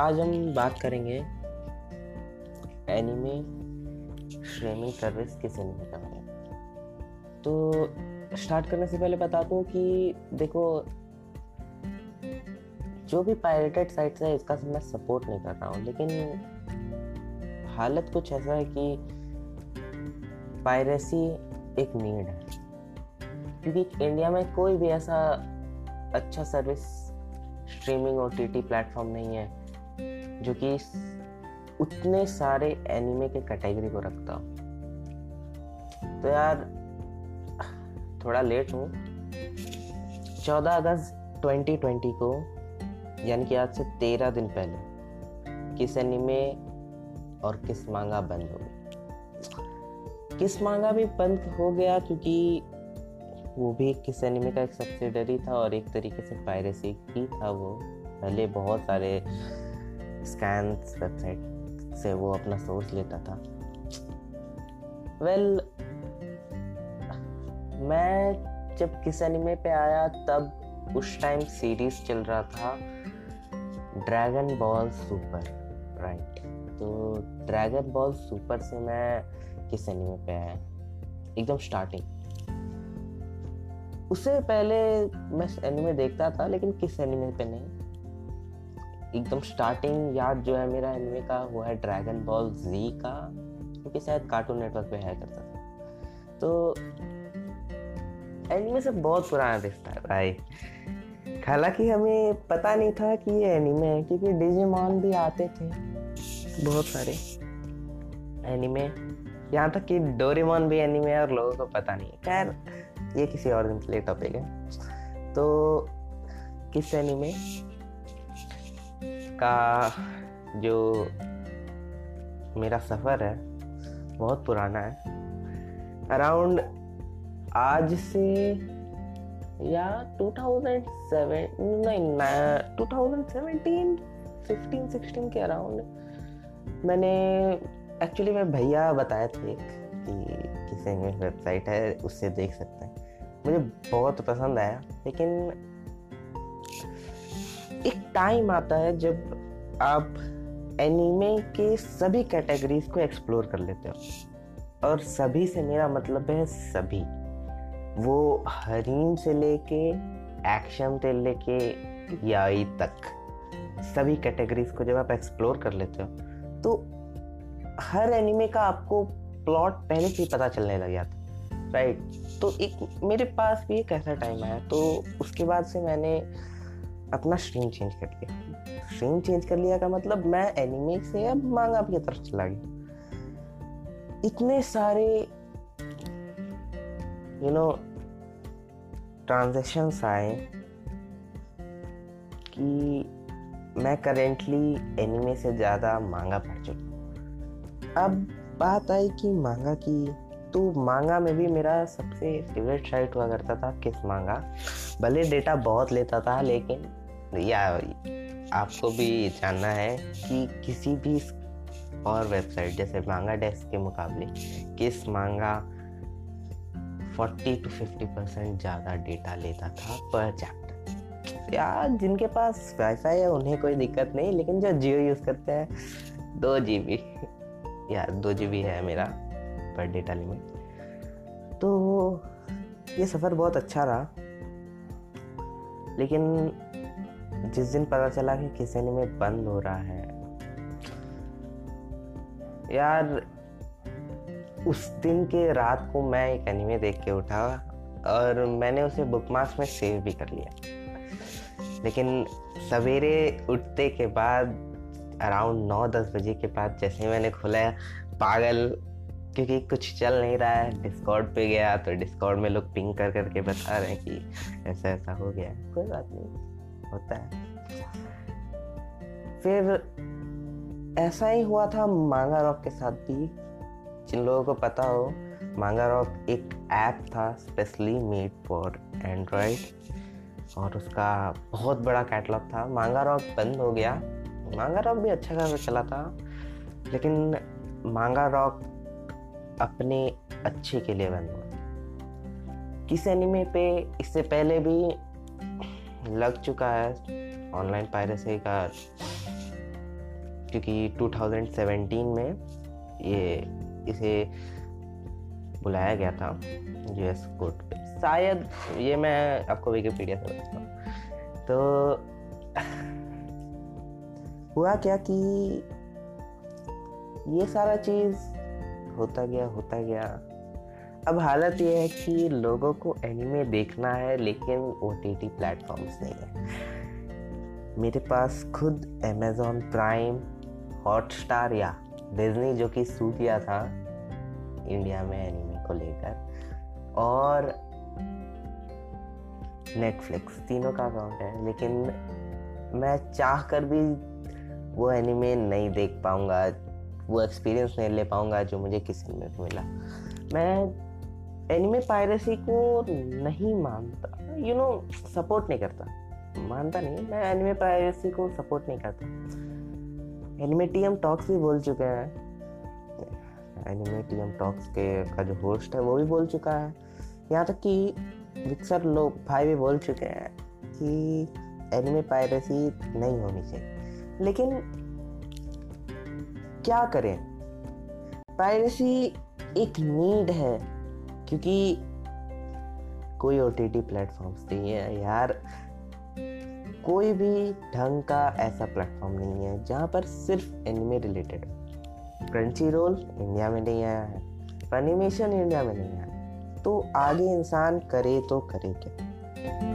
आज हम बात करेंगे एनिमे स्ट्रीमिंग सर्विस किस एनिमे के में। तो स्टार्ट करने से पहले बता दूँ कि देखो, जो भी पायरेटेड साइट्स है, इसका मैं सपोर्ट नहीं कर रहा हूँ। लेकिन हालत कुछ ऐसा है कि पायरेसी एक नीड है। क्योंकि इंडिया में कोई भी ऐसा अच्छा service streaming T T platform नहीं है। जो कि उतने सारे एनिमे के कैटेगरी को रखता हो। तो यार, थोड़ा लेट हूँ। चौदह अगस्त 2020 को, यानी कि आज से तेरह दिन पहले, किस एनिमे और किस मांगा बंद हो गई। किस मांगा भी बंद हो गया क्योंकि वो भी किस एनिमे का एक सब्सिडरी था और एक तरीके से पायरेसी ही था वो। पहले बहुत सारे स्कैन्स वेबसाइट से वो अपना सोर्स लेता था। वेल well, मैं जब किस एनिमे पे आया तब उस टाइम सीरीज़ चल रहा था ड्रैगन बॉल सुपर राइट तो ड्रैगन बॉल सुपर से मैं किस एनिमे पे आया? एकदम स्टार्टिंग उससे पहले मैं एनिमे देखता था लेकिन किस एनिमे पे नहीं? एकदम स्टार्टिंग याद जो है मेरा एनिमे का वो है ड्रैगन बॉल जी का क्योंकि शायद कार्टून नेटवर्क पे है करता था। तो एनिमे से बहुत पुराना दिखता है भाई। हालाँकि हमें पता नहीं था कि ये एनिमे है, क्योंकि डिजीमॉन भी आते थे, बहुत सारे एनिमे यहाँ तक कि डोरेमोन भी एनिमे है और लोगों को पता नहीं है। खैर, ये किसी और दिन के लिए टॉपिक है। तो किस एनिमे का जो मेरा सफ़र है, बहुत पुराना है। अराउंड आज से, या 2007 नहीं 2017 15 16 के अराउंड मैंने एक्चुअली मैं भैया बताए थे कि किसी में वेबसाइट है, उससे देख सकते हैं। मुझे बहुत पसंद आया, लेकिन एक टाइम आता है जब आप एनीमे के सभी कैटेगरीज को एक्सप्लोर कर लेते हो। और सभी से मेरा मतलब है सभी। वो हरीम से लेके एक्शन से लेके याई तक सभी कैटेगरीज को जब आप एक्सप्लोर कर लेते हो तो हर एनिमे का आपको प्लॉट पहले से ही पता चलने लग जाता राइट तो एक, मेरे पास भी एक ऐसा टाइम आया तो उसके बाद से मैंने अपना स्ट्रीम चेंज कर लिया। स्ट्रीम चेंज कर लिया का मतलब मैं एनिमे से अब मांगा की तरफ़ चला गया। इतने सारे यू नो ट्रांजेक्शन्स आए कि मैं करेंटली एनिमे से ज़्यादा मांगा पढ़ चुका अब बात आई कि मांगा की तो मांगा में भी मेरा सबसे फेवरेट साइट हुआ करता था किस मांगा भले डेटा बहुत लेता था, लेकिन या आपको भी जानना है कि किसी भी और वेबसाइट, जैसे मांगा डेस्क के मुकाबले, किस मांगा 40 टू 50 परसेंट ज़्यादा डेटा लेता था पर चैप्टर? यार जिनके पास वाईफाई है, उन्हें कोई दिक्कत नहीं, लेकिन जो जियो यूज़ करते हैं, दो जी बी यार दो जी बी है मेरा पर डेटा लिमिट। तो ये सफ़र बहुत अच्छा रहा, लेकिन जिस दिन पता चला कि किस एनिमे बंद हो रहा है। यार, उस दिन के रात को मैं एक एनिमे देख के उठा और मैंने उसे बुकमार्क्स में सेव भी कर लिया। लेकिन सवेरे उठते के बाद अराउंड नौ दस बजे के बाद जैसे मैंने खोला पागल, क्योंकि कुछ चल नहीं रहा है डिस्कॉर्ड पे गया तो डिस्कॉर्ड में लोग पिंग कर करके बता रहे हैं कि ऐसा ऐसा हो गया कोई बात नहीं। होता है। फिर ऐसा ही हुआ था मांगा रॉक के साथ भी। जिन लोगों को पता हो, मांगा रॉक एक ऐप था स्पेशली मेड फॉर एंड्रॉयड और उसका बहुत बड़ा कैटलॉग था। मांगा रॉक बंद हो गया। मांगा रॉक भी अच्छा खासा चला था, लेकिन मांगा रॉक अपने अच्छे के लिए बंद हुआ। किस एनिमे पे, इससे पहले भी लग चुका है ऑनलाइन पायरेसी का, क्योंकि 2017 में ये इसे बुलाया गया था यूएस कोर्ट पे। शायद ये मैं आपको विकीपीडिया से बताता हूँ। तो हुआ क्या कि ये सारा चीज़ होता गया होता गया। अब हालत ये है कि लोगों को एनिमे देखना है, लेकिन ओ टी टी प्लेटफॉर्म्स नहीं है। मेरे पास खुद अमेजोन प्राइम हॉटस्टार या डिज्नी जो कि सू किया था इंडिया में एनिमे को लेकर, और नेटफ्लिक्स तीनों का अकाउंट है, लेकिन मैं चाह कर भी वो एनिमे नहीं देख पाऊँगा, वो एक्सपीरियंस नहीं ले पाऊँगा जो मुझे किसी में मिला। मैं एनिमे पायरेसी को नहीं मानता। यू नो सपोर्ट नहीं करता। मानता नहीं, मैं एनिमे पायरेसी को सपोर्ट नहीं करता। एनिमे टी एम टॉक्स भी बोल चुके हैं। एनिमे टी एम टॉक्स के का जो होस्ट है, वो भी बोल चुका है। यहाँ तक कि विक्सर लोग भाई भी बोल चुके हैं कि एनिमे पायरेसी नहीं होनी चाहिए। लेकिन क्या करें? पायरेसी एक नीड है। क्योंकि कोई ओ टी टी प्लेटफॉर्म्स नहीं है यार। कोई भी ढंग का ऐसा प्लेटफॉर्म नहीं है जहाँ पर सिर्फ़ anime related Crunchyroll India में नहीं आया है। एनिमेशन इंडिया में नहीं आया। तो आगे इंसान करे तो करे क्या?